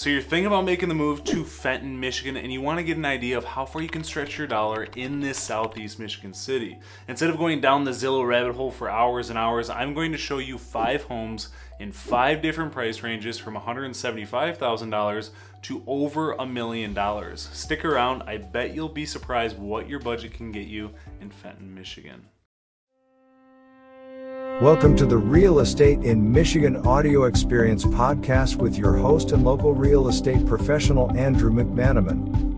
So you're thinking about making the move to Fenton, Michigan, and you want to get an idea of how far you can stretch your dollar in this southeast Michigan city. Instead of going down the Zillow rabbit hole for hours and hours, I'm going to show you five homes in five different price ranges from $175,000 to over a million dollars. Stick around, I bet you'll be surprised what your budget can get you in Fenton, Michigan. Welcome to the Real Estate in Michigan Audio Experience podcast with your host and local real estate professional, Andrew McManamon.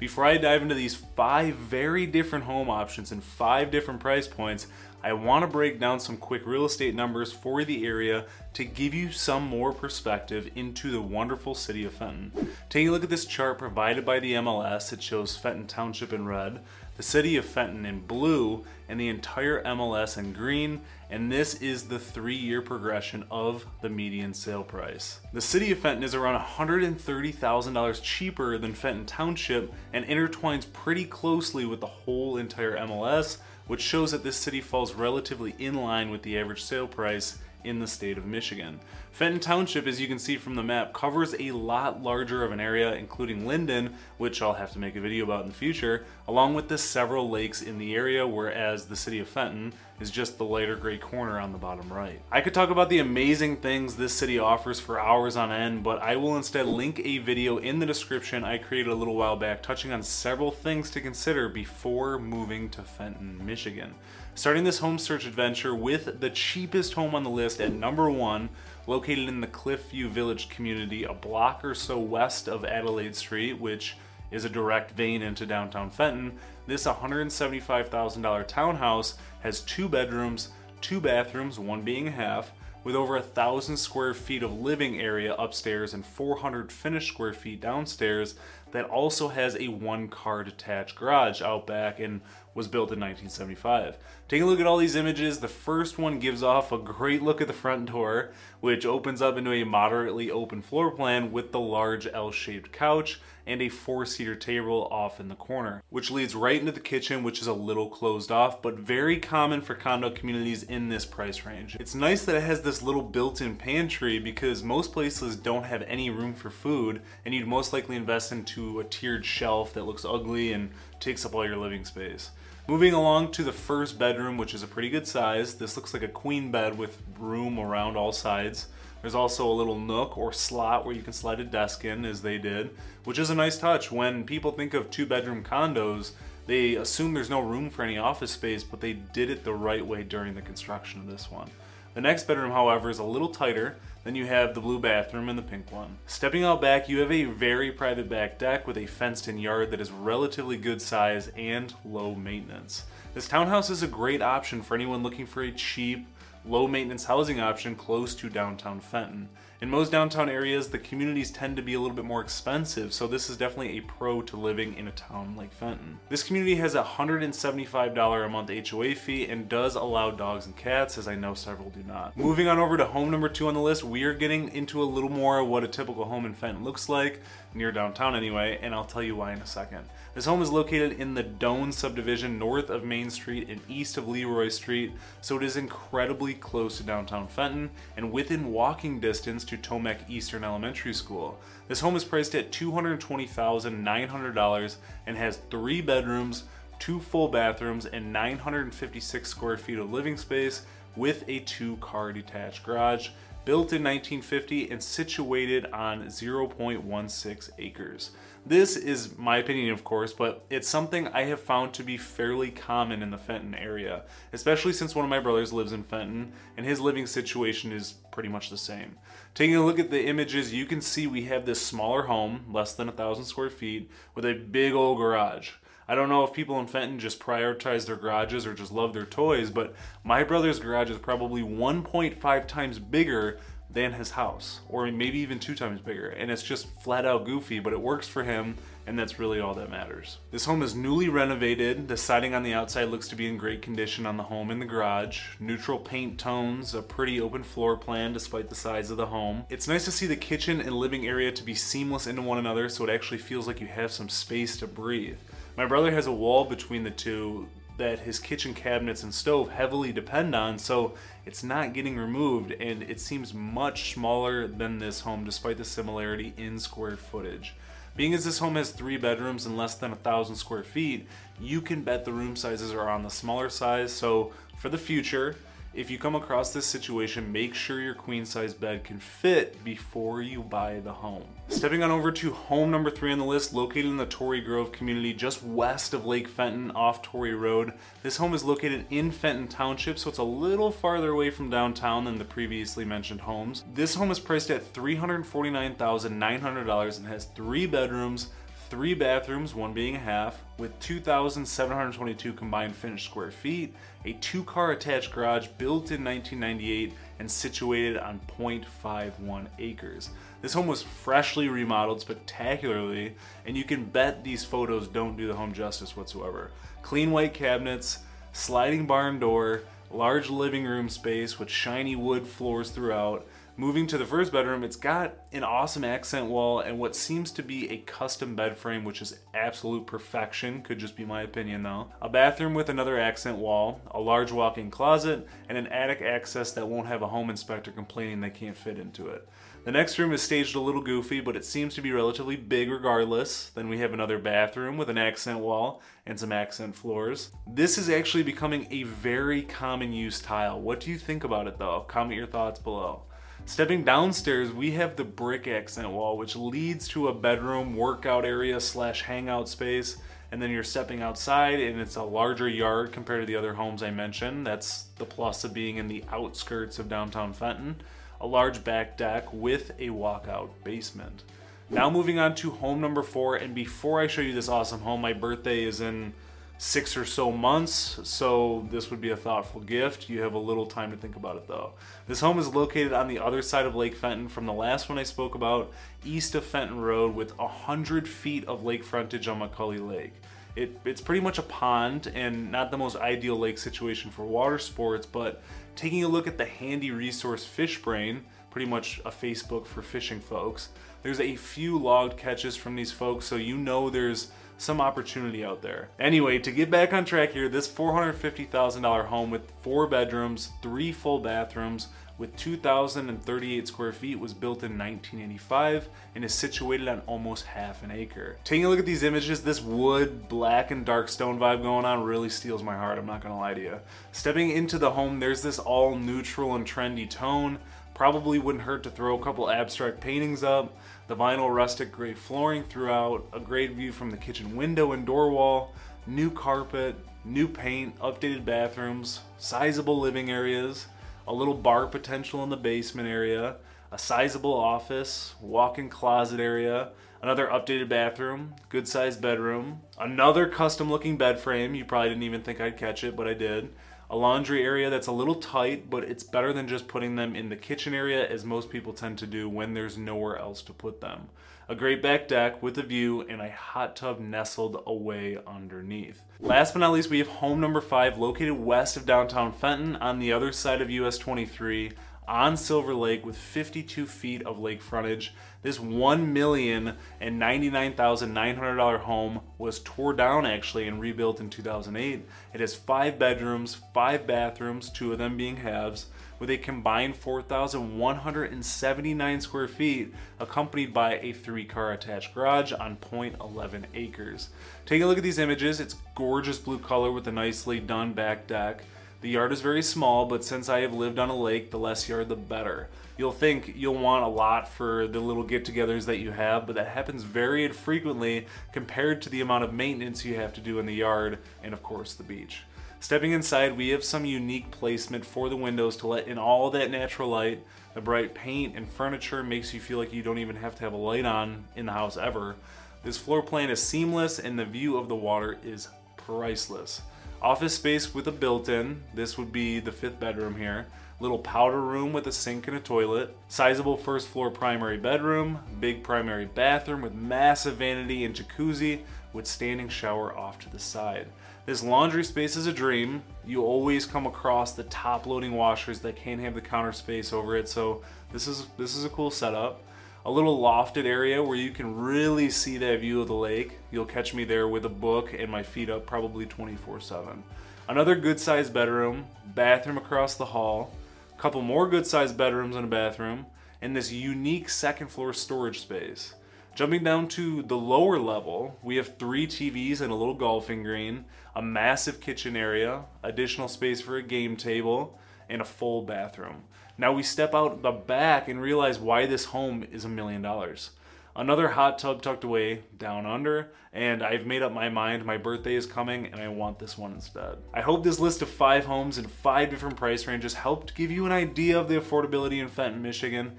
Before I dive into these five very different home options and five different price points, I want to break down some quick real estate numbers for the area to give you some more perspective into the wonderful city of Fenton. Taking a look at this chart provided by the MLS, it shows Fenton Township in red, the city of Fenton in blue, and the entire MLS in green, and this is the three year progression of the median sale price. The city of Fenton is around $130,000 cheaper than Fenton Township and intertwines pretty closely with the whole entire MLS, which shows that this city falls relatively in line with the average sale price in the state of Michigan. Fenton Township, as you can see from the map, covers a lot larger of an area, including Linden, which I'll have to make a video about in the future, along with the several lakes in the area, whereas the city of Fenton is just the lighter gray corner on the bottom right. I could talk about the amazing things this city offers for hours on end, but I will instead link a video in the description I created a little while back touching on several things to consider before moving to Fenton, Michigan. Starting this home search adventure with the cheapest home on the list at number one, located in the Cliffview Village community, a block or so west of Adelaide Street, which is a direct vein into downtown Fenton. This $175,000 townhouse has two bedrooms, two bathrooms, one being a half, with over a thousand square feet of living area upstairs and 400 finished square feet downstairs that also has a one car detached garage out back and was built in 1975. Taking a look at all these images, the first one gives off a great look at the front door, which opens up into a moderately open floor plan with the large L-shaped couch and a four-seater table off in the corner, which leads right into the kitchen, which is a little closed off, but very common for condo communities in this price range. It's nice that it has this little built-in pantry because most places don't have any room for food, and you'd most likely invest into a tiered shelf that looks ugly and takes up all your living space. Moving along to the first bedroom, which is a pretty good size. This looks like a queen bed with room around all sides. There's also a little nook or slot where you can slide a desk in as they did, which is a nice touch. When people think of two bedroom condos, they assume there's no room for any office space, but they did it the right way during the construction of this one. The next bedroom, however, is a little tighter. Then you have the blue bathroom and the pink one. Stepping out back, you have a very private back deck with a fenced in yard that is relatively good size and low maintenance. This townhouse is a great option for anyone looking for a cheap, low maintenance housing option close to downtown Fenton. In most downtown areas, the communities tend to be a little bit more expensive, so this is definitely a pro to living in a town like Fenton. This community has a $175 a month HOA fee and does allow dogs and cats, as I know several do not. Moving on over to home number two on the list, we are getting into a little more of what a typical home in Fenton looks like, near downtown anyway, and I'll tell you why in a second. This home is located in the Doane subdivision north of Main Street and east of Leroy Street, so it is incredibly close to downtown Fenton and within walking distance to Tomek Eastern Elementary School. This home is priced at $220,900 and has three bedrooms, two full bathrooms, and 956 square feet of living space with a two car detached garage built in 1950 and situated on 0.16 acres. This is my opinion, of course, but it's something I have found to be fairly common in the Fenton area, especially since one of my brothers lives in Fenton and his living situation is pretty much the same. Taking a look at the images, you can see we have this smaller home, less than a thousand square feet, with a big old garage. I don't know if people in Fenton just prioritize their garages or just love their toys, but my brother's garage is probably 1.5 times bigger than his house, or maybe even two times bigger. And it's just flat out goofy, but it works for him, and that's really all that matters. This home is newly renovated. The siding on the outside looks to be in great condition on the home and the garage. Neutral paint tones, a pretty open floor plan despite the size of the home. It's nice to see the kitchen and living area to be seamless into one another so it actually feels like you have some space to breathe. My brother has a wall between the two that his kitchen cabinets and stove heavily depend on, so it's not getting removed and it seems much smaller than this home despite the similarity in square footage. Being as this home has three bedrooms and less than a thousand square feet, you can bet the room sizes are on the smaller size. So for the future, if you come across this situation, make sure your queen size bed can fit before you buy the home. Stepping on over to home number three on the list, located in the Torrey Grove community just west of Lake Fenton off Torrey Road. This home is located in Fenton Township, so it's a little farther away from downtown than the previously mentioned homes. This home is priced at $349,900 and has three bedrooms, three bathrooms, one being a half, with 2,722 combined finished square feet, a two car attached garage built in 1998 and situated on 0.51 acres. This home was freshly remodeled spectacularly, and you can bet these photos don't do the home justice whatsoever. Clean white cabinets, sliding barn door, large living room space with shiny wood floors throughout, Moving to the first bedroom, it's got an awesome accent wall and what seems to be a custom bed frame, which is absolute perfection. Could just be my opinion though. A bathroom with another accent wall, a large walk in closet, and an attic access that won't have a home inspector complaining they can't fit into it. The next room is staged a little goofy, but it seems to be relatively big regardless. Then we have another bathroom with an accent wall and some accent floors. This is actually becoming a very common use tile. What do you think about it though? Comment your thoughts below. Stepping downstairs, we have the brick accent wall, which leads to a bedroom, workout area slash hangout space. And then you're stepping outside, and it's a larger yard compared to the other homes I mentioned. That's the plus of being in the outskirts of downtown Fenton. A large back deck with a walkout basement. Now, moving on to home number four. And before I show you this awesome home, my birthday is in six or so months, so this would be a thoughtful gift. You have a little time to think about it though. This home is located on the other side of Lake Fenton from the last one I spoke about, east of Fenton Road, with 100 feet of lake frontage on McCully Lake. It, it's pretty much a pond and not the most ideal lake situation for water sports, but taking a look at the handy resource Fishbrain, pretty much a Facebook for fishing folks, there's a few logged catches from these folks, so you know there's some opportunity out there. Anyway, to get back on track here, this $450,000 home with four bedrooms, three full bathrooms, with 2,038 square feet was built in 1985 and is situated on almost half an acre. Taking a look at these images, this wood, black and dark stone vibe going on really steals my heart, I'm not gonna lie to you. Stepping into the home, there's this all neutral and trendy tone. Probably wouldn't hurt to throw a couple abstract paintings up the vinyl rustic gray flooring throughout, a great view from the kitchen window and door wall, new carpet, new paint, updated bathrooms, sizable living areas, a little bar potential in the basement area, a sizable office, walk-in closet area, another updated bathroom, good sized bedroom, another custom looking bed frame. You probably didn't even think I'd catch it, but I did a laundry area that's a little tight, but it's better than just putting them in the kitchen area as most people tend to do when there's nowhere else to put them. A great back deck with a view and a hot tub nestled away underneath. Last but not least, we have home number five located west of downtown Fenton on the other side of US 23 on Silver Lake with 52 feet of lake frontage. This $1,099,900 home was tore down actually and rebuilt in 2008. It has five bedrooms, five bathrooms, two of them being halves, with a combined 4,179 square feet, accompanied by a three car attached garage on 0.11 acres. Take a look at these images, it's gorgeous blue color with a nicely done back deck. The yard is very small, but since I have lived on a lake, the less yard the better. You'll think you'll want a lot for the little get togethers that you have, but that happens very infrequently compared to the amount of maintenance you have to do in the yard and, of course, the beach. Stepping inside, we have some unique placement for the windows to let in all that natural light. The bright paint and furniture makes you feel like you don't even have to have a light on in the house ever. This floor plan is seamless and the view of the water is priceless. Office space with a built-in. This would be the fifth bedroom here. Little powder room with a sink and a toilet. Sizable first floor primary bedroom. Big primary bathroom with massive vanity and jacuzzi with standing shower off to the side. This laundry space is a dream. You always come across the top loading washers that can't have the counter space over it, so this is this is a cool setup. A little lofted area where you can really see that view of the lake. You'll catch me there with a book and my feet up probably 24 7. Another good sized bedroom, bathroom across the hall, a couple more good sized bedrooms and a bathroom, and this unique second floor storage space. Jumping down to the lower level, we have three TVs and a little golfing green, a massive kitchen area, additional space for a game table, and a full bathroom. Now we step out the back and realize why this home is a million dollars. Another hot tub tucked away down under, and I've made up my mind. My birthday is coming and I want this one instead. I hope this list of five homes in five different price ranges helped give you an idea of the affordability in Fenton, Michigan.